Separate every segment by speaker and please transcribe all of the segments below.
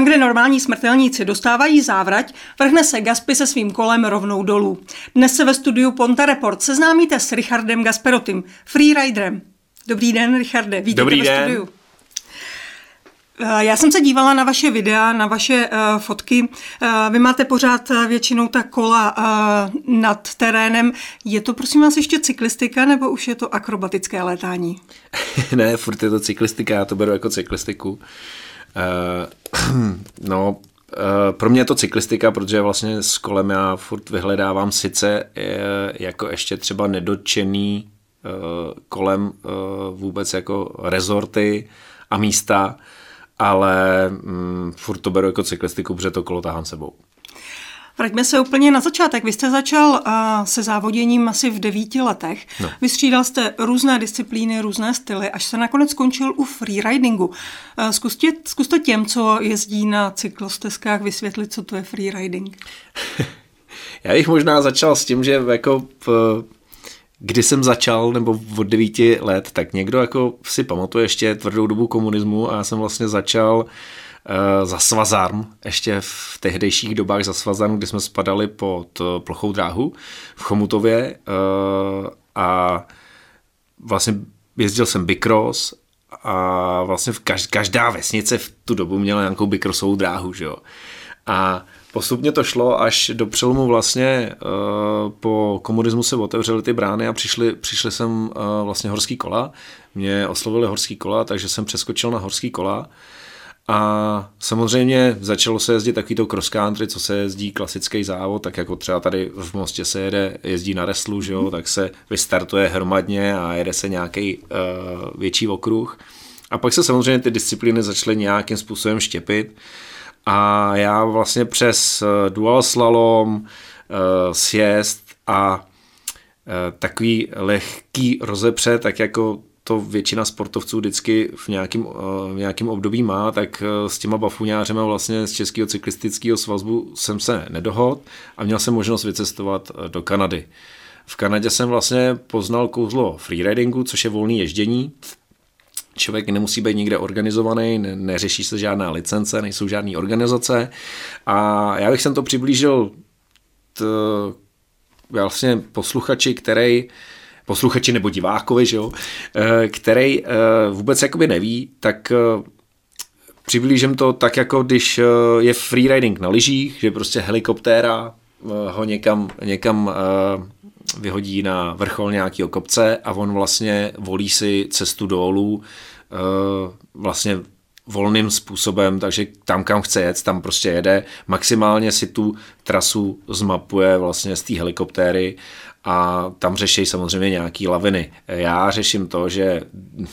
Speaker 1: Tam, kde normální smrtelníci dostávají závrať, vrhne se Gaspi se svým kolem rovnou dolů. Dnes se ve studiu Ponta Report seznámíte s Richardem Gasperotym, freeriderem. Dobrý den, Richarde, vítejte
Speaker 2: Dobrý
Speaker 1: ve
Speaker 2: den.
Speaker 1: studiu. Eh, Já jsem se dívala na vaše videa, na vaše uh, fotky. Uh, vy máte pořád většinou ta kola uh, nad terénem. Je to prosím vás ještě cyklistika nebo už je to akrobatické létání?
Speaker 2: ne, furt je to cyklistika, já to beru jako cyklistiku. Uh, no, uh, pro mě je to cyklistika, protože vlastně s kolem já furt vyhledávám sice uh, jako ještě třeba nedotčený kolem vůbec jako rezorty a místa, ale um, furt to beru jako cyklistiku, protože to kolo tahám sebou.
Speaker 1: Vraťme se úplně na začátek. Vy jste začal uh, se závoděním asi v devíti letech. No. Vystřídal jste různé disciplíny, různé styly, až se nakonec skončil u freeridingu. Uh, zkuste, zkuste těm, co jezdí na cyklostezkách, vysvětlit, co to je freeriding.
Speaker 2: Já bych možná začal s tím, že jako v, kdy jsem začal, nebo od devíti let, tak někdo jako si pamatuje ještě tvrdou dobu komunismu a já jsem vlastně začal uh, za Svazarm, ještě v tehdejších dobách za Svazarm, kdy jsme spadali pod uh, plochou dráhu v Chomutově uh, a vlastně jezdil jsem bikros a vlastně každá, vesnice v tu dobu měla nějakou bikrosovou dráhu, že jo. A Postupně to šlo až do přelomu vlastně po komunismu se otevřely ty brány a přišli, přišli jsem vlastně horský kola. Mě oslovili horský kola, takže jsem přeskočil na horský kola. A samozřejmě začalo se jezdit takový to cross country, co se jezdí klasický závod, tak jako třeba tady v Mostě se jede, jezdí na reslu, že jo, tak se vystartuje hromadně a jede se nějaký uh, větší okruh. A pak se samozřejmě ty disciplíny začaly nějakým způsobem štěpit. A já vlastně přes dual slalom, sjezd a takový lehký rozepře, tak jako to většina sportovců vždycky v nějakém, v nějakém období má, tak s těma bafuňářema vlastně z Českého cyklistického svazbu jsem se nedohod a měl jsem možnost vycestovat do Kanady. V Kanadě jsem vlastně poznal kouzlo freeridingu, což je volný ježdění, člověk nemusí být nikde organizovaný, ne, neřeší se žádná licence, nejsou žádné organizace a já bych sem to přiblížil t, vlastně posluchači, který posluchači nebo divákovi, že jo, který vůbec jakoby neví, tak přiblížím to tak, jako když je freeriding na lyžích, že prostě helikoptéra ho někam, někam vyhodí na vrchol nějakého kopce a on vlastně volí si cestu dolů vlastně volným způsobem, takže tam, kam chce jet, tam prostě jede. Maximálně si tu trasu zmapuje vlastně z té helikoptéry a tam řeší samozřejmě nějaký laviny. Já řeším to, že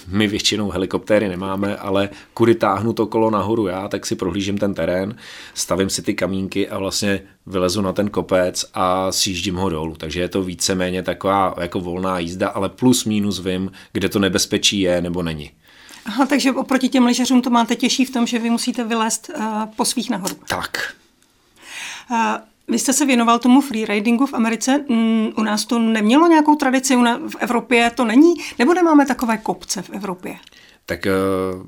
Speaker 2: my většinou helikoptéry nemáme, ale kudy táhnu to kolo nahoru já, tak si prohlížím ten terén, stavím si ty kamínky a vlastně vylezu na ten kopec a sjíždím ho dolů. Takže je to víceméně taková jako volná jízda, ale plus minus vím, kde to nebezpečí je nebo není.
Speaker 1: Aha, takže oproti těm lyžařům to máte těžší v tom, že vy musíte vylézt uh, po svých nahoru.
Speaker 2: Tak.
Speaker 1: Uh, vy jste se věnoval tomu freeridingu v Americe. Mm, u nás to nemělo nějakou tradici, v Evropě to není? Nebo nemáme takové kopce v Evropě?
Speaker 2: Tak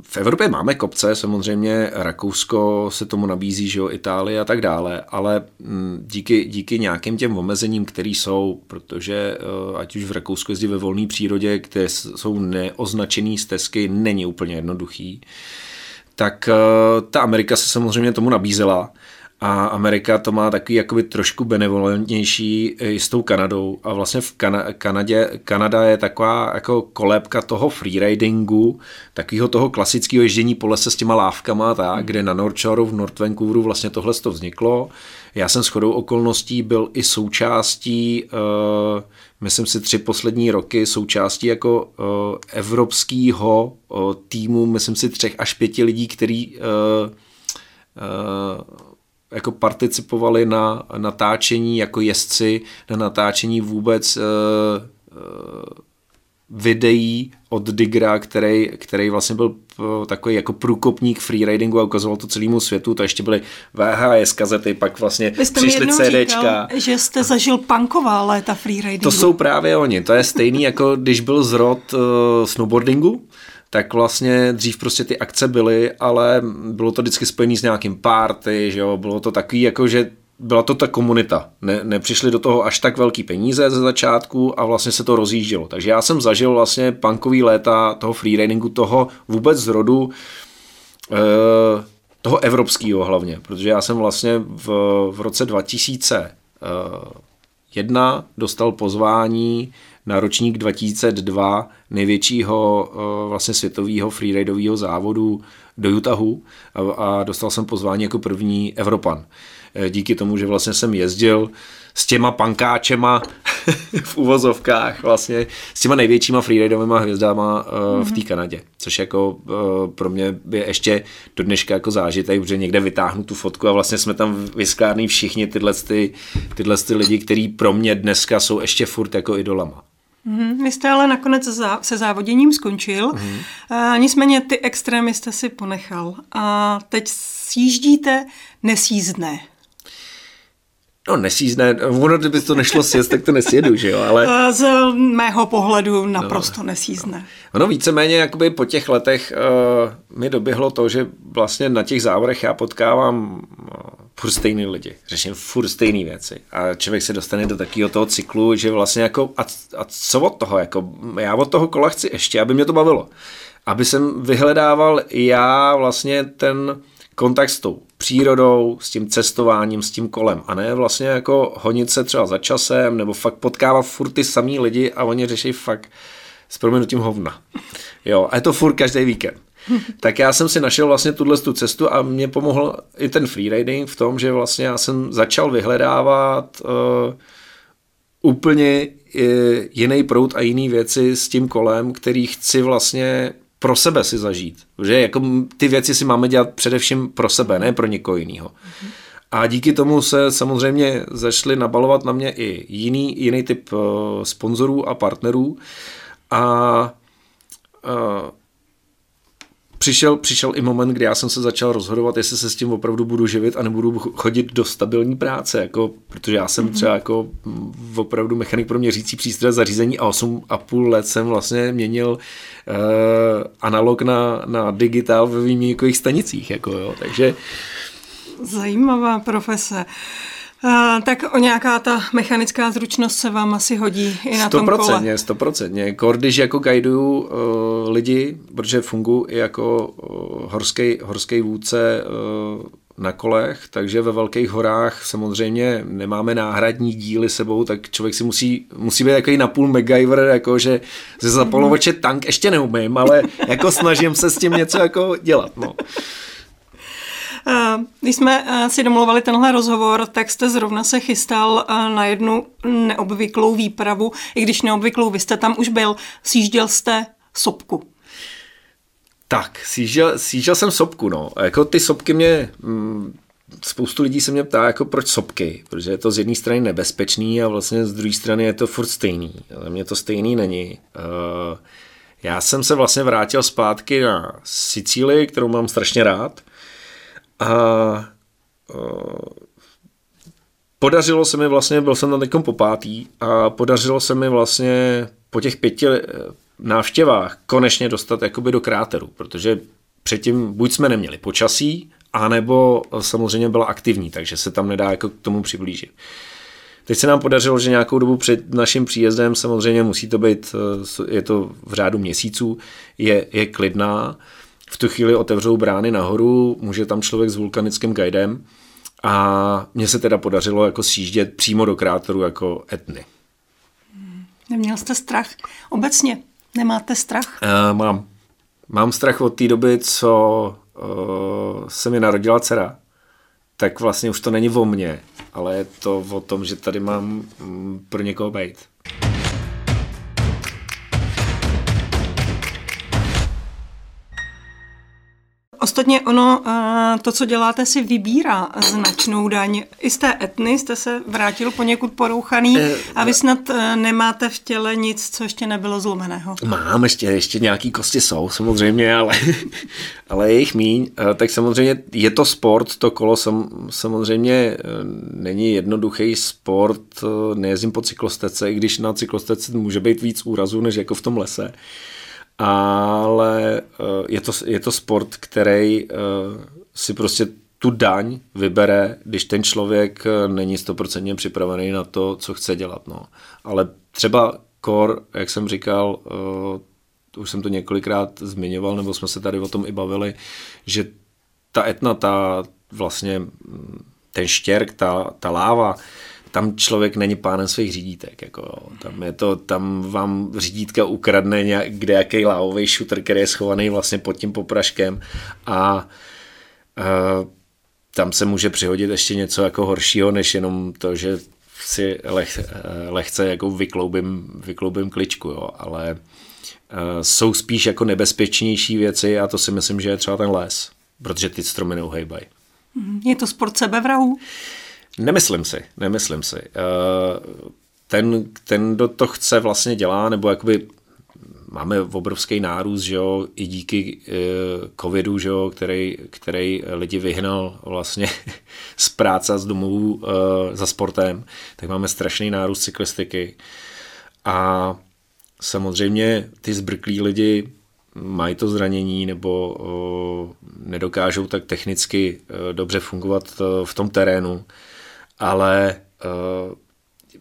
Speaker 2: v Evropě máme kopce, samozřejmě Rakousko se tomu nabízí, že jo, Itálie a tak dále, ale mm, díky, díky nějakým těm omezením, které jsou, protože ať už v Rakousku jezdí ve volné přírodě, kde jsou neoznačené stezky, není úplně jednoduchý, tak ta Amerika se samozřejmě tomu nabízela a Amerika to má takový jakoby trošku benevolentnější i s tou Kanadou a vlastně v Kana- Kanadě, Kanada je taková jako kolébka toho freeridingu, takového toho klasického ježdění po lese s těma lávkama, tak, kde na North Shore v North Vancouveru vlastně tohle to vzniklo. Já jsem shodou okolností byl i součástí, uh, myslím si tři poslední roky, součástí jako uh, evropského uh, týmu, myslím si třech až pěti lidí, který uh, uh, jako participovali na natáčení jako jezdci, na natáčení vůbec uh, uh, videí od Digra, který, který vlastně byl takový jako průkopník freeridingu a ukazoval to celému světu, to ještě byly VHS kazety, pak vlastně
Speaker 1: Vy jste
Speaker 2: přišly CDčka.
Speaker 1: Říkal, že jste zažil punková léta freeridingu.
Speaker 2: To jsou právě oni, to je stejný jako když byl zrod uh, snowboardingu, tak vlastně dřív prostě ty akce byly, ale bylo to vždycky spojené s nějakým party, že jo, bylo to takový jako, že byla to ta komunita. Ne, nepřišly do toho až tak velký peníze ze začátku a vlastně se to rozjíždělo. Takže já jsem zažil vlastně punkový léta toho freeridingu, toho vůbec zrodu eh, toho evropského hlavně, protože já jsem vlastně v, v roce 2001 dostal pozvání na ročník 2002 největšího eh, vlastně světového freeridového závodu do Utahu a, a dostal jsem pozvání jako první Evropan. Eh, díky tomu, že vlastně jsem jezdil s těma pankáčema v uvozovkách vlastně, s těma největšíma freeridovými hvězdama uh, v té mhm. Kanadě, což jako uh, pro mě je ještě do dneška jako zážitek, protože někde vytáhnu tu fotku a vlastně jsme tam vyskární všichni tyhle, ty, tyhle ty lidi, kteří pro mě dneska jsou ještě furt jako idolama.
Speaker 1: Mm-hmm. Vy jste ale nakonec se závoděním skončil, mm-hmm. a nicméně ty extrémy jste si ponechal a teď sjíždíte nesízdné.
Speaker 2: No nesízné, ono kdyby to nešlo sjezd, tak to nesjedu, že jo, ale...
Speaker 1: Z mého pohledu naprosto no, nesízné. No.
Speaker 2: Ono víceméně jakoby po těch letech uh, mi doběhlo to, že vlastně na těch závodech já potkávám uh, furt stejný lidi, řeším furt stejné věci a člověk se dostane do takového toho cyklu, že vlastně jako a, a co od toho, jako já od toho kola chci ještě, aby mě to bavilo. Aby jsem vyhledával já vlastně ten kontakt s tou přírodou, s tím cestováním, s tím kolem a ne vlastně jako honit se třeba za časem nebo fakt potkávat furt ty samý lidi a oni řeší fakt s proměnutím hovna. Jo, a je to furt každý víkend. tak já jsem si našel vlastně tuhle tu cestu a mě pomohl i ten freeriding v tom, že vlastně já jsem začal vyhledávat uh, úplně uh, jiný prout a jiný věci s tím kolem, který chci vlastně pro sebe si zažít. Že jako ty věci si máme dělat především pro sebe, ne pro někoho jiného. A díky tomu se samozřejmě zašli nabalovat na mě i jiný, jiný typ uh, sponzorů a partnerů. A uh, přišel, přišel i moment, kdy já jsem se začal rozhodovat, jestli se s tím opravdu budu živit a nebudu chodit do stabilní práce, jako, protože já jsem mm-hmm. třeba jako opravdu mechanik pro měřící přístroje zařízení a 8 a půl let jsem vlastně měnil uh, analog na, na digitál ve výměníkových stanicích, jako jo, takže
Speaker 1: Zajímavá profese. Uh, tak o nějaká ta mechanická zručnost se vám asi hodí i na tom kole.
Speaker 2: Stoprocentně. Když jako guiduju uh, lidi, protože funguji i jako uh, horský, horský vůdce uh, na kolech, takže ve velkých horách samozřejmě nemáme náhradní díly sebou, tak člověk si musí, musí být takový napůl MacGyver, jako že ze zapalovače tank ještě neumím, ale jako snažím se s tím něco jako dělat. No.
Speaker 1: Eh, když jsme eh, si domluvali tenhle rozhovor, tak jste zrovna se chystal eh, na jednu neobvyklou výpravu, i když neobvyklou, vy jste tam už byl, sjížděl jste sopku.
Speaker 2: Tak, sjížděl, sjížděl jsem sopku, no. Jako ty sopky mě, mm, spoustu lidí se mě ptá, jako proč sopky, protože je to z jedné strany nebezpečný a vlastně z druhé strany je to furt stejný. Ale mně to stejný není. Já jsem se vlastně vrátil zpátky na Sicílii, kterou mám strašně rád. A podařilo se mi vlastně, byl jsem tam teď po pátý a podařilo se mi vlastně po těch pěti návštěvách konečně dostat jakoby do kráteru, protože předtím buď jsme neměli počasí, anebo samozřejmě byla aktivní, takže se tam nedá jako k tomu přiblížit. Teď se nám podařilo, že nějakou dobu před naším příjezdem, samozřejmě musí to být, eh, je to v řádu měsíců, je, je klidná, v tu chvíli otevřou brány nahoru, může tam člověk s vulkanickým guidem a mně se teda podařilo jako sjíždět přímo do kráteru jako etny.
Speaker 1: Neměl jste strach? Obecně nemáte strach?
Speaker 2: Uh, mám. Mám strach od té doby, co uh, se mi narodila dcera. Tak vlastně už to není o mně, ale je to o tom, že tady mám mm, pro někoho být.
Speaker 1: Ostatně ono, eh, to, co děláte, si vybírá značnou daň. I z té etny jste se vrátil poněkud porouchaný eh, a vy snad eh, nemáte v těle nic, co ještě nebylo zlomeného.
Speaker 2: Mám ještě, ještě nějaký kosti jsou samozřejmě, ale, ale je jich míň. Tak samozřejmě je to sport, to kolo sam, samozřejmě není jednoduchý sport, nejezdím po cyklostece, i když na cyklostece může být víc úrazů, než jako v tom lese ale je to, je to sport, který si prostě tu daň vybere, když ten člověk není stoprocentně připravený na to, co chce dělat. No. Ale třeba kor, jak jsem říkal, už jsem to několikrát zmiňoval, nebo jsme se tady o tom i bavili, že ta etna, ta vlastně ten štěrk, ta, ta láva, tam člověk není pánem svých řídítek. Jako, tam, je to, tam vám řídítka ukradne nějak, kde jaký lávový šutr, který je schovaný vlastně pod tím popraškem a uh, tam se může přihodit ještě něco jako horšího, než jenom to, že si leh, lehce jako vykloubím, vykloubím kličku, jo, ale uh, jsou spíš jako nebezpečnější věci a to si myslím, že je třeba ten les, protože ty stromy neuhejbají.
Speaker 1: Mhm. Je to sport sebevrahu?
Speaker 2: Nemyslím si, nemyslím si. Uh, ten, ten, kdo to chce vlastně dělá, nebo jakoby máme obrovský nárůst, že jo, i díky uh, covidu, že jo, který, který lidi vyhnal vlastně z práce z domovů uh, za sportem, tak máme strašný nárůst cyklistiky. A samozřejmě ty zbrklí lidi mají to zranění nebo uh, nedokážou tak technicky dobře fungovat v tom terénu, ale uh,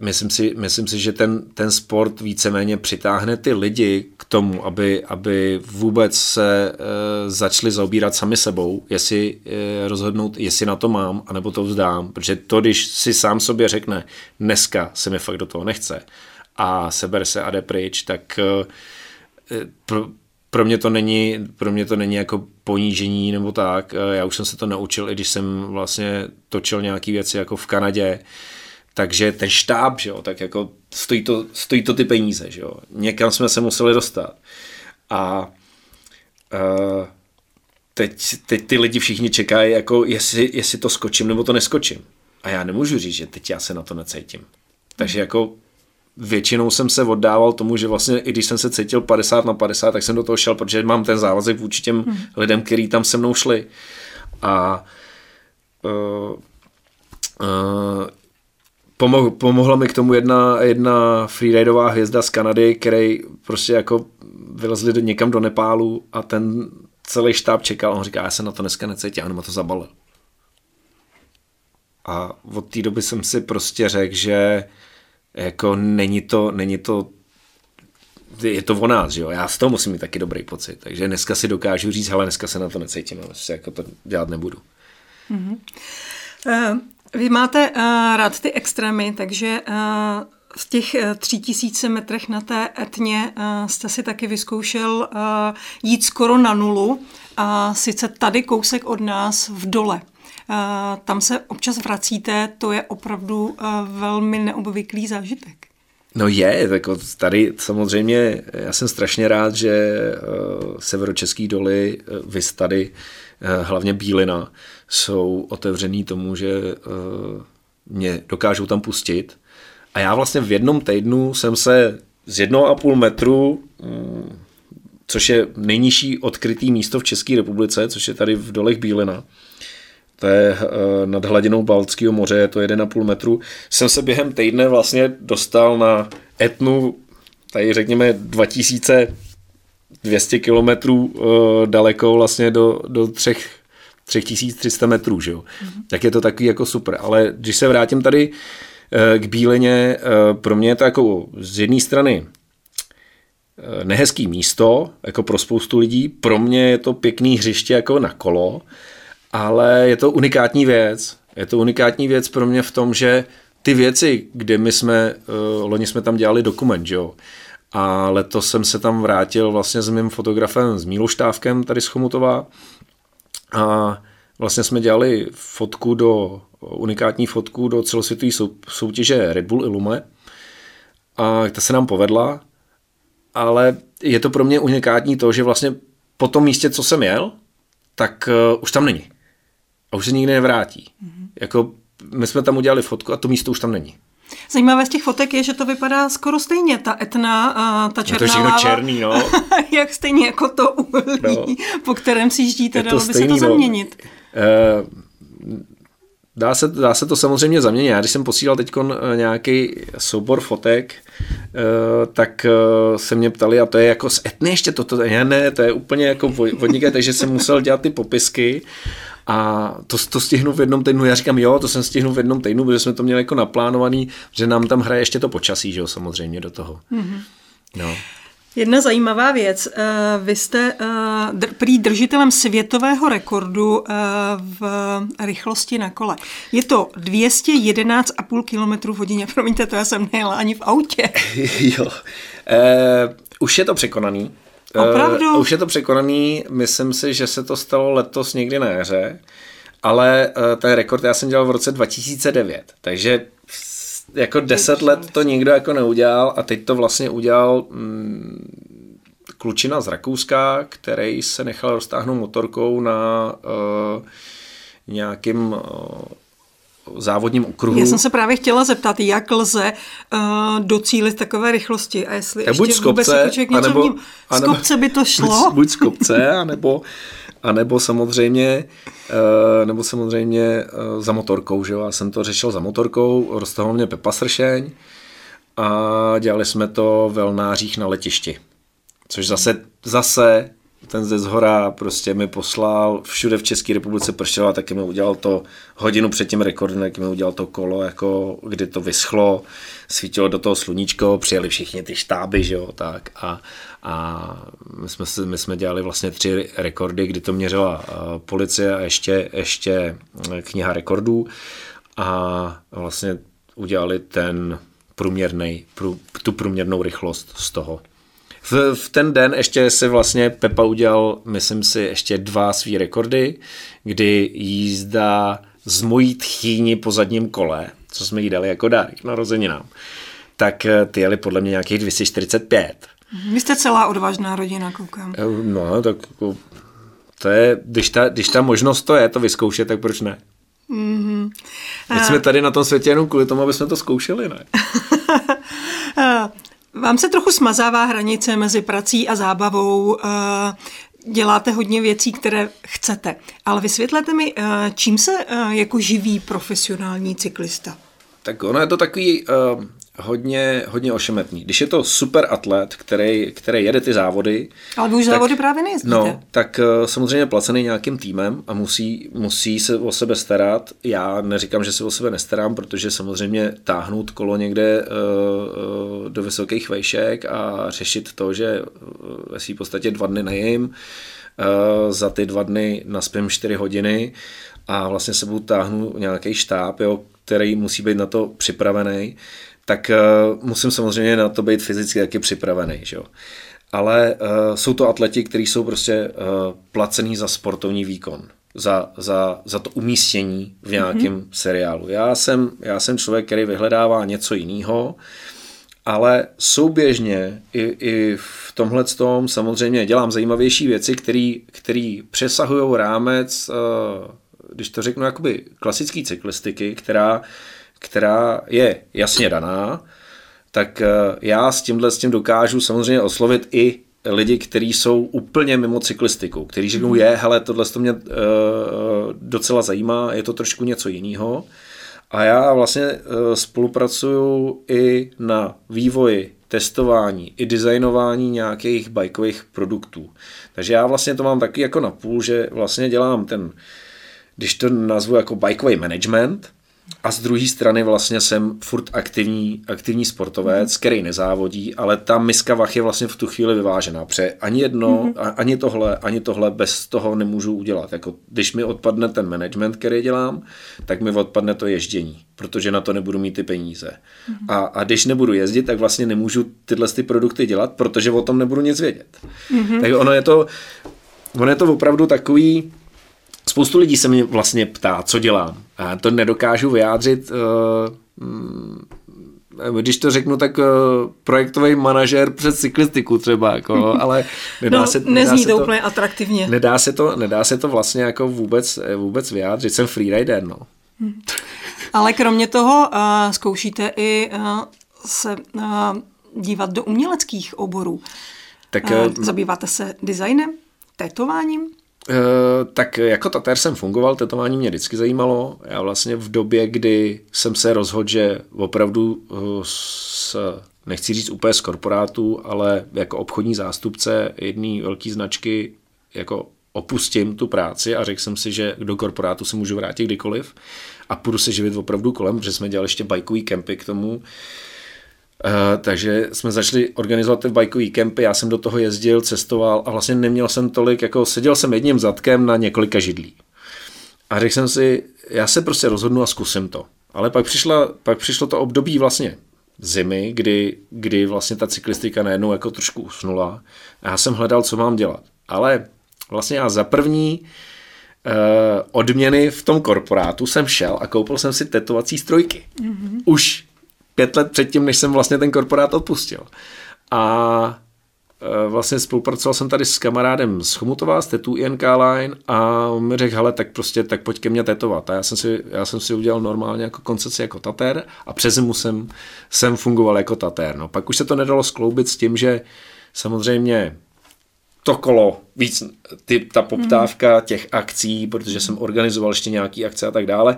Speaker 2: myslím si, myslím si, že ten, ten sport víceméně přitáhne ty lidi k tomu, aby, aby vůbec se e, začali zaobírat sami sebou, jestli e, rozhodnout, jestli na to mám, anebo to vzdám. Protože to, když si sám sobě řekne, dneska se mi fakt do toho nechce a seber se a jde pryč, tak pro, pro mě to není, pro mě to není jako ponížení nebo tak. Já už jsem se to naučil, i když jsem vlastně točil nějaké věci jako v Kanadě, takže ten štáb, že jo, tak jako stojí to, stojí to ty peníze, že jo. Někam jsme se museli dostat. A uh, teď, teď ty lidi všichni čekají, jako jestli, jestli to skočím nebo to neskočím. A já nemůžu říct, že teď já se na to necítím. Takže jako většinou jsem se oddával tomu, že vlastně i když jsem se cítil 50 na 50, tak jsem do toho šel, protože mám ten závazek vůči těm hmm. lidem, kteří tam se mnou šli. A uh, uh, Pomo- pomohla mi k tomu jedna, jedna freeridová hvězda z Kanady, který prostě jako vylezli do, někam do Nepálu a ten celý štáb čekal. On říká, já se na to dneska necítím, a to zabalil. A od té doby jsem si prostě řekl, že jako není to, není to je to o nás, jo? Já z toho musím mít taky dobrý pocit. Takže dneska si dokážu říct, ale dneska se na to necítím, ale si jako to dělat nebudu. Mm-hmm.
Speaker 1: Uh, vy máte uh, rád ty extrémy, takže uh, v těch tři tisíce metrech na té etně jste si taky vyzkoušel jít skoro na nulu, a sice tady kousek od nás v dole. Uh, tam se občas vracíte, to je opravdu uh, velmi neobvyklý zážitek.
Speaker 2: No je, tak tady samozřejmě, já jsem strašně rád, že uh, severočeský doly, vys tady, hlavně Bílina, jsou otevřený tomu, že mě dokážou tam pustit. A já vlastně v jednom týdnu jsem se z jednoho a půl metru, um, což je nejnižší odkrytý místo v České republice, což je tady v dolech Bílina, to je uh, nad hladinou Baltského moře, je to 1,5 metru, jsem se během týdne vlastně dostal na etnu, tady řekněme 2200 kilometrů uh, daleko vlastně do, do třech 3300 metrů, že jo? Mm-hmm. Tak je to takový jako super. Ale když se vrátím tady uh, k Bílině, uh, pro mě je to jako z jedné strany nehezký místo, jako pro spoustu lidí. Pro mě je to pěkný hřiště jako na kolo, ale je to unikátní věc. Je to unikátní věc pro mě v tom, že ty věci, kde my jsme, uh, loni jsme tam dělali dokument, jo, a letos jsem se tam vrátil vlastně s mým fotografem, s Mílou Štávkem tady z Chomutová a vlastně jsme dělali fotku do, unikátní fotku do celosvětové sou, soutěže Red Bull Illume a ta se nám povedla, ale je to pro mě unikátní to, že vlastně po tom místě, co jsem jel, tak uh, už tam není a už se nikdy nevrátí. Mm-hmm. Jako my jsme tam udělali fotku a to místo už tam není.
Speaker 1: Zajímavé z těch fotek je, že to vypadá skoro stejně, ta etna, a ta černá
Speaker 2: no to je černý, no.
Speaker 1: jak stejně jako to uhlí, no. po kterém si jíždíte, dalo by se to no. zaměnit. Uh,
Speaker 2: dá se, dá se to samozřejmě zaměnit. Já když jsem posílal teď nějaký soubor fotek, tak se mě ptali, a to je jako z etny ještě toto, já ne, to je úplně jako vodníka, takže jsem musel dělat ty popisky a to, to stihnu v jednom týdnu. Já říkám, jo, to jsem stihnu v jednom týdnu, protože jsme to měli jako naplánovaný, že nám tam hraje ještě to počasí, že jo, samozřejmě do toho. Mm-hmm.
Speaker 1: No. Jedna zajímavá věc. Eh, vy jste eh, prý držitelem světového rekordu eh, v rychlosti na kole. Je to 211,5 km v hodině. Promiňte, to já jsem nejela ani v autě.
Speaker 2: jo. Uh, už je to překonaný.
Speaker 1: Opravdu?
Speaker 2: Uh, už je to překonaný. Myslím si, že se to stalo letos někdy na jaře. Ale uh, ten rekord já jsem dělal v roce 2009. Takže jako deset let to nikdo jako neudělal a teď to vlastně udělal mm, klučina z Rakouska, který se nechal roztáhnout motorkou na uh, nějakým uh, závodním okruhu.
Speaker 1: Já jsem se právě chtěla zeptat, jak lze uh, docílit takové rychlosti a jestli tak ještě buď z kopce, vůbec jako něco anebo, Z kopce by to šlo?
Speaker 2: Buď, buď z kopce, anebo a nebo samozřejmě, eh, nebo samozřejmě eh, za motorkou, že jo? Já jsem to řešil za motorkou, roztahoval mě Pepa Sršeň a dělali jsme to v Elnářích na letišti. Což zase, zase ten ze zhora prostě mi poslal, všude v České republice pršelo a taky mi udělal to hodinu před tím rekordem, taky mi udělal to kolo, jako kdy to vyschlo, svítilo do toho sluníčko, přijeli všichni ty štáby, že jo, tak a, a my, jsme, my jsme dělali vlastně tři rekordy, kdy to měřila uh, policie a ještě, ještě kniha rekordů a vlastně udělali ten průměrný, prů, tu průměrnou rychlost z toho. V, v ten den ještě se vlastně Pepa udělal, myslím si, ještě dva svý rekordy, kdy jízda z mojí tchýni po zadním kole, co jsme jí dali jako dárek narozeninám, tak eh, ty jeli podle mě nějakých 245.
Speaker 1: Vy jste celá odvážná rodina, koukám. Eh,
Speaker 2: no, tak jako, to je, když ta, když ta možnost to je, to vyzkoušet, tak proč ne? Mm-hmm. Teď jsme tady na tom světě jenom kvůli tomu, aby jsme to zkoušeli, ne?
Speaker 1: Vám se trochu smazává hranice mezi prací a zábavou. Eh, děláte hodně věcí, které chcete. Ale vysvětlete mi, eh, čím se eh, jako živí profesionální cyklista?
Speaker 2: Tak ono je to takový hodně, hodně ošemetný. Když je to super atlet, který, který jede ty závody.
Speaker 1: Ale vy už tak, závody právě nejezdíte.
Speaker 2: No, tak uh, samozřejmě placený nějakým týmem a musí, musí se o sebe starat. Já neříkám, že se o sebe nestarám, protože samozřejmě táhnout kolo někde uh, uh, do vysokých vejšek a řešit to, že uh, v podstatě dva dny nejím, uh, za ty dva dny naspím 4 hodiny a vlastně sebou táhnu nějaký štáb, jo, který musí být na to připravený tak uh, musím samozřejmě na to být fyzicky taky připravený. Že jo? Ale uh, jsou to atleti, kteří jsou prostě uh, placený za sportovní výkon, za, za, za to umístění v nějakém mm-hmm. seriálu. Já jsem, já jsem člověk, který vyhledává něco jiného, ale souběžně i, i v tomhle tom samozřejmě dělám zajímavější věci, které přesahují rámec, když to řeknu, jakoby klasické cyklistiky, která která je jasně daná, tak eh, já s tímhle s tím dokážu samozřejmě oslovit i lidi, kteří jsou úplně mimo cyklistiku, kteří řeknou, je, hele, tohle to mě uh, docela zajímá, je to trošku něco jiného. A já vlastně uh, spolupracuju i na vývoji, testování, i designování nějakých bajkových produktů. Takže já vlastně to mám taky jako na půl, že vlastně dělám ten, když to nazvu jako bajkový management, a z druhé strany vlastně jsem furt aktivní, aktivní sportovec, mm. který nezávodí, ale ta miska vach je vlastně v tu chvíli vyvážená. Pře ani jedno, mm. ani tohle, ani tohle bez toho nemůžu udělat. Jako, když mi odpadne ten management, který dělám, tak mi odpadne to ježdění, protože na to nebudu mít ty peníze. Mm. A, a když nebudu jezdit, tak vlastně nemůžu tyhle ty produkty dělat, protože o tom nebudu nic vědět. Mm. Tak ono je to, ono je to opravdu takový, Spoustu lidí se mě vlastně ptá, co dělám. A to nedokážu vyjádřit. Uh, když to řeknu, tak uh, projektový manažer přes cyklistiku třeba, jako, ale nedá
Speaker 1: no,
Speaker 2: se,
Speaker 1: nedá nezní se to úplně atraktivně.
Speaker 2: Nedá se to, nedá se to vlastně jako vůbec, vůbec vyjádřit. Jsem freerider, no.
Speaker 1: Hmm. Ale kromě toho uh, zkoušíte i uh, se uh, dívat do uměleckých oborů. Tak, uh, zabýváte se designem, tetováním?
Speaker 2: Tak jako tatér jsem fungoval, tetování mě vždycky zajímalo. Já vlastně v době, kdy jsem se rozhodl, že opravdu s, nechci říct úplně z korporátu, ale jako obchodní zástupce jedné velké značky jako opustím tu práci a řekl jsem si, že do korporátu se můžu vrátit kdykoliv a půjdu se živit opravdu kolem, protože jsme dělali ještě bajkový kempy k tomu. Uh, takže jsme začali organizovat ty bajkový kempy, já jsem do toho jezdil, cestoval a vlastně neměl jsem tolik, jako seděl jsem jedním zadkem na několika židlí. A řekl jsem si, já se prostě rozhodnu a zkusím to. Ale pak, přišla, pak přišlo to období vlastně zimy, kdy, kdy vlastně ta cyklistika najednou jako trošku usnula a já jsem hledal, co mám dělat. Ale vlastně já za první uh, odměny v tom korporátu jsem šel a koupil jsem si tetovací strojky. Mm-hmm. Už pět let předtím, než jsem vlastně ten korporát opustil. A uh, vlastně spolupracoval jsem tady s kamarádem z Chomutova, z Tetu INK Line a on mi řekl, hele, tak prostě, tak pojď ke mně tetovat. A já jsem si, já jsem si udělal normálně jako koncepci jako tatér a přes zimu jsem, jsem fungoval jako tatér. No, pak už se to nedalo skloubit s tím, že samozřejmě to kolo, víc ty, ta poptávka hmm. těch akcí, protože jsem organizoval ještě nějaký akce a tak dále,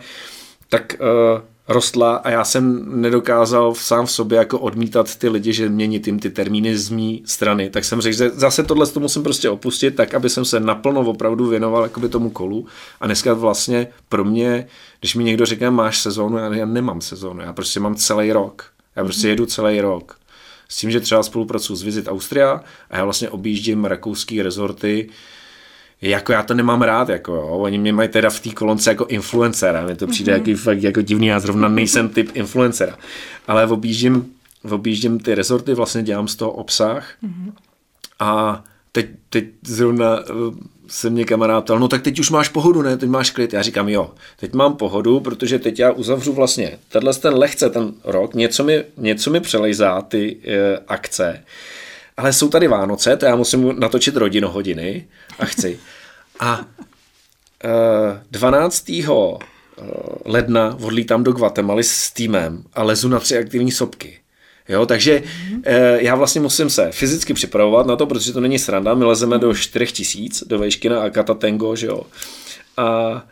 Speaker 2: tak uh, rostla a já jsem nedokázal sám v sobě jako odmítat ty lidi, že měnit jim ty termíny z mý strany. Tak jsem řekl, že zase tohle to musím prostě opustit, tak aby jsem se naplno opravdu věnoval jakoby tomu kolu. A dneska vlastně pro mě, když mi někdo říká, máš sezónu, já, já nemám sezónu, já prostě mám celý rok. Já prostě jedu celý rok. S tím, že třeba spolupracuji s Visit Austria a já vlastně objíždím rakouský rezorty, jako já to nemám rád, jako jo. oni mě mají teda v té kolonce jako influencera, mi to přijde mm-hmm. jaký fakt jako divný, já zrovna nejsem typ influencera, ale objíždím, objíždím ty rezorty, vlastně dělám z toho obsah mm-hmm. a teď, teď zrovna eh, se mě kamarád ptal, no tak teď už máš pohodu, ne, teď máš klid. Já říkám, jo, teď mám pohodu, protože teď já uzavřu vlastně tenhle ten lehce ten rok, něco mi, něco mi přelejzá ty e, akce, ale jsou tady Vánoce, to já musím natočit rodinohodiny a chci. A e, 12. Eh, ledna odlítám do Guatemaly s týmem a lezu na tři aktivní sopky. Jo, takže mm-hmm. e, já vlastně musím se fyzicky připravovat na to, protože to není sranda. My lezeme mm-hmm. do 4000 do vejšky na Akatatengo, že jo. A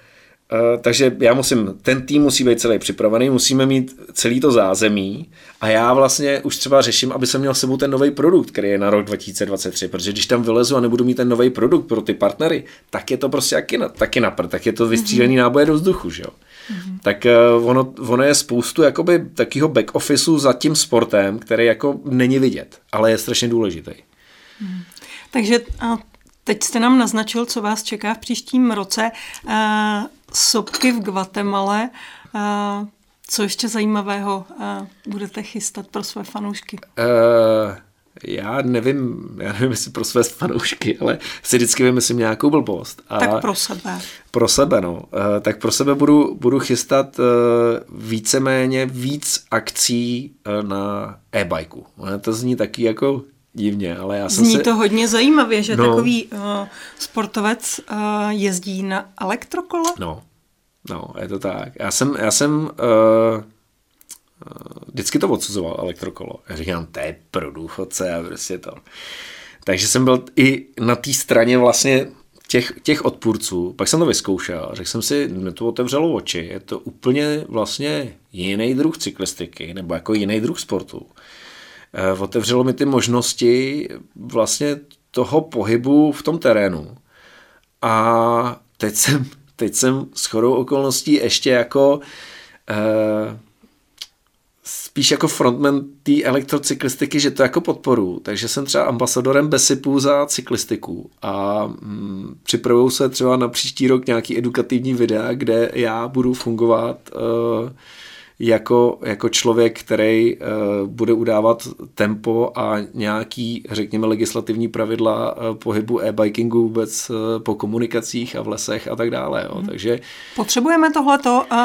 Speaker 2: takže já musím, ten tým musí být celý připravený, musíme mít celý to zázemí a já vlastně už třeba řeším, aby jsem měl sebou ten nový produkt, který je na rok 2023, protože když tam vylezu a nebudu mít ten nový produkt pro ty partnery, tak je to prostě taky na, taky na tak je to vystřílený mm-hmm. náboje do vzduchu, že jo. Mm-hmm. Tak uh, ono, ono je spoustu jakoby takého back officeu za tím sportem, který jako není vidět, ale je strašně důležitý.
Speaker 1: Mm. Takže a teď jste nám naznačil, co vás čeká v příštím roce. Uh, sopky v Guatemala. Co ještě zajímavého budete chystat pro své fanoušky?
Speaker 2: Uh, já nevím, já nevím, jestli pro své fanoušky, ale si vždycky vymyslím nějakou blbost.
Speaker 1: A tak pro sebe.
Speaker 2: Pro sebe, no. Uh, tak pro sebe budu, budu chystat uh, víceméně víc akcí uh, na e-bajku. To zní taky jako divně, ale já jsem
Speaker 1: Zní
Speaker 2: se...
Speaker 1: to hodně zajímavě, že no. takový uh, sportovec uh, jezdí na elektrokolo?
Speaker 2: No, no, je to tak. Já jsem, já jsem uh, vždycky to odsuzoval elektrokolo. Já říkám, to je pro důchodce a prostě to. Takže jsem byl i na té straně vlastně těch, těch odpůrců. Pak jsem to vyzkoušel, řekl jsem si, mě to otevřelo oči. Je to úplně vlastně jiný druh cyklistiky, nebo jako jiný druh sportu. Eh, otevřelo mi ty možnosti vlastně toho pohybu v tom terénu. A teď jsem, teď jsem s chodou okolností ještě jako eh, spíš jako frontman té elektrocyklistiky, že to jako podporu. Takže jsem třeba ambasadorem Besipu za cyklistiku a mm, připravuju se třeba na příští rok nějaký edukativní videa, kde já budu fungovat uh, jako, jako člověk, který uh, bude udávat tempo a nějaký, řekněme, legislativní pravidla uh, pohybu e-bikingu vůbec uh, po komunikacích a v lesech a tak dále. Jo. Hmm. Takže
Speaker 1: Potřebujeme tohleto. Uh,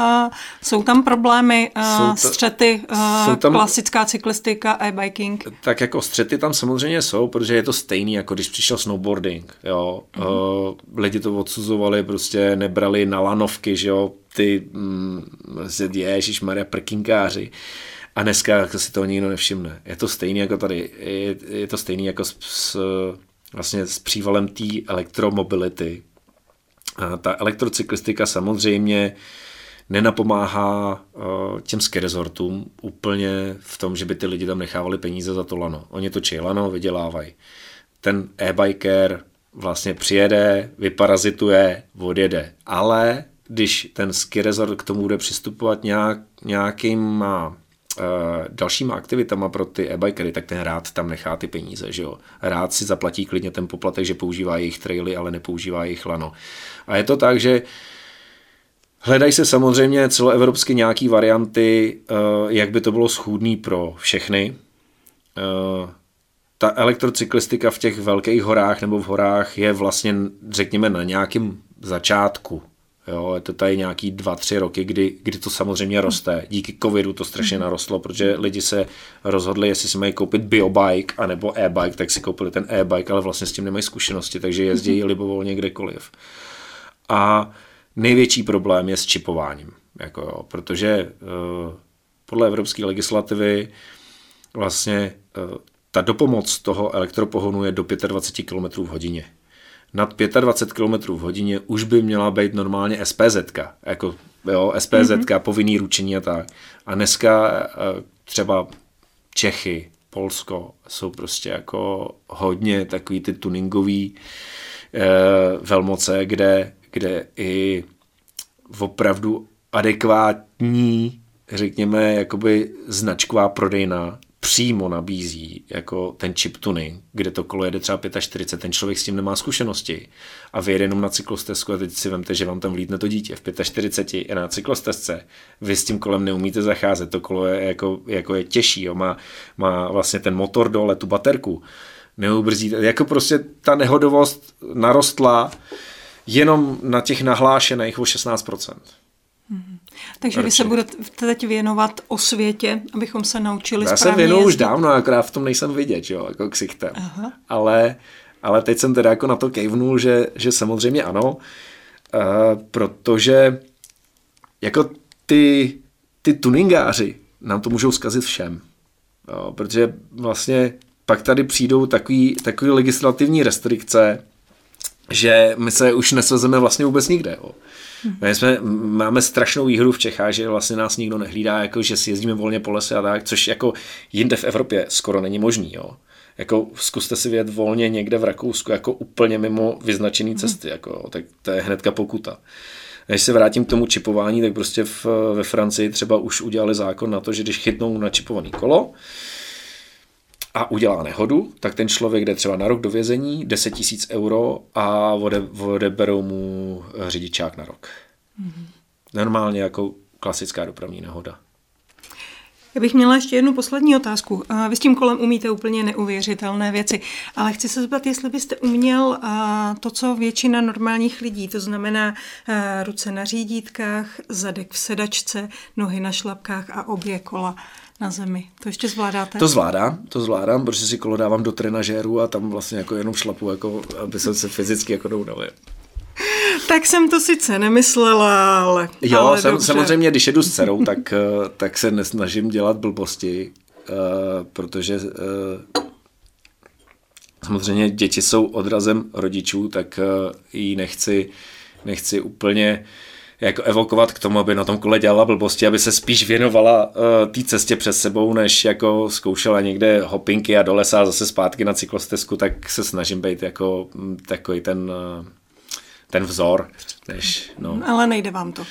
Speaker 1: jsou tam problémy, uh, ta, střety, uh, jsou tam, klasická cyklistika, e-biking?
Speaker 2: Tak jako střety tam samozřejmě jsou, protože je to stejný, jako když přišel snowboarding. Jo. Hmm. Uh, lidi to odsuzovali, prostě nebrali na lanovky, že jo, ty mm, ježíš Maria prkinkáři. A dneska si toho nikdo nevšimne. Je to stejný jako tady. Je, je to stejný jako s, s, vlastně s přívalem té elektromobility. ta elektrocyklistika samozřejmě nenapomáhá uh, těm ski resortům úplně v tom, že by ty lidi tam nechávali peníze za to lano. Oni točí lano, vydělávají. Ten e-biker vlastně přijede, vyparazituje, odjede. Ale když ten ski resort k tomu bude přistupovat nějak, nějakýma uh, dalšíma aktivitama pro ty e-bikery, tak ten rád tam nechá ty peníze, že jo. Rád si zaplatí klidně ten poplatek, že používá jejich traily, ale nepoužívá jejich lano. A je to tak, že Hledají se samozřejmě celoevropsky nějaké varianty, uh, jak by to bylo schůdný pro všechny. Uh, ta elektrocyklistika v těch velkých horách nebo v horách je vlastně, řekněme, na nějakém začátku. Jo, je to tady nějaký dva, tři roky, kdy, kdy to samozřejmě roste. Díky covidu to strašně mhm. narostlo, protože lidi se rozhodli, jestli si mají koupit biobike anebo e-bike, tak si koupili ten e-bike, ale vlastně s tím nemají zkušenosti, takže jezdí mhm. libovolně kdekoliv. A největší problém je s čipováním, jako jo, protože uh, podle evropské legislativy vlastně uh, ta dopomoc toho elektropohonu je do 25 km v hodině. Nad 25 km v hodině už by měla být normálně SPZ, jako jo, SPZ, mm-hmm. povinný ručení a tak. A dneska uh, třeba Čechy, Polsko jsou prostě jako hodně takový ty tuningový uh, velmoce, kde kde i opravdu adekvátní, řekněme, jakoby značková prodejna přímo nabízí jako ten chip tuning, kde to kolo jede třeba 45, ten člověk s tím nemá zkušenosti a vyjede jenom na cyklostezku a teď si vemte, že vám tam vlítne to dítě v 45 je na cyklostezce, vy s tím kolem neumíte zacházet, to kolo je jako, jako je těžší, jo, má, má vlastně ten motor dole, tu baterku, neubrzíte, jako prostě ta nehodovost narostla, jenom na těch nahlášených o 16%.
Speaker 1: Hmm. Takže Radši. vy se budete teď věnovat o světě, abychom se naučili
Speaker 2: Já se věnuju už dávno, akorát v tom nejsem vidět, jo, jako ksichtem. Aha. Ale, ale teď jsem teda jako na to kejvnul, že, že samozřejmě ano, uh, protože jako ty, ty tuningáři nám to můžou zkazit všem. Jo, protože vlastně pak tady přijdou takový, takový legislativní restrikce, že my se už nesvezeme vlastně vůbec nikde. Jo. My jsme, máme strašnou výhru v Čechách, že vlastně nás nikdo nehlídá, jako že si jezdíme volně po lese a tak, což jako jinde v Evropě skoro není možný. Jo. Jako zkuste si vědět volně někde v Rakousku, jako úplně mimo vyznačený mhm. cesty, jako, tak to je hnedka pokuta. Když se vrátím k tomu čipování, tak prostě v, ve Francii třeba už udělali zákon na to, že když chytnou načipovaný kolo, a udělá nehodu, tak ten člověk jde třeba na rok do vězení, 10 tisíc euro a ode, odeberou mu řidičák na rok. Mm-hmm. Normálně jako klasická dopravní nehoda.
Speaker 1: Já bych měla ještě jednu poslední otázku. Vy s tím kolem umíte úplně neuvěřitelné věci, ale chci se zeptat, jestli byste uměl to, co většina normálních lidí, to znamená ruce na řídítkách, zadek v sedačce, nohy na šlapkách a obě kola na zemi. To ještě zvládáte?
Speaker 2: To zvládám, to zvládám, protože si kolo dávám do trenažéru a tam vlastně jako jenom šlapu, jako, aby jsem se fyzicky jako dounavil.
Speaker 1: Tak jsem to sice nemyslela, ale
Speaker 2: Jo,
Speaker 1: ale
Speaker 2: jsem, samozřejmě, když jedu s dcerou, tak, eh, tak se nesnažím dělat blbosti, uh, protože uh, samozřejmě děti jsou odrazem rodičů, tak uh, jí nechci, nechci úplně uh, jako evokovat k tomu, aby na tom kole dělala blbosti, aby se spíš věnovala uh, té cestě přes sebou, než jako zkoušela někde hopinky a do lesa a zase zpátky na cyklostezku, tak se snažím být jako mm, takový ten, uh, ten vzor. Než, no.
Speaker 1: Ale nejde vám to.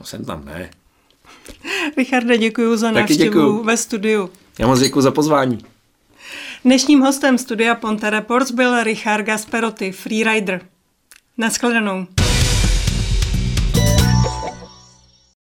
Speaker 2: No jsem tam, ne.
Speaker 1: Richarde, děkuji za návštěvu ve studiu.
Speaker 2: Já moc děkuji za pozvání.
Speaker 1: Dnešním hostem studia Ponte Reports byl Richard Gasperotti, freerider. Naschledanou.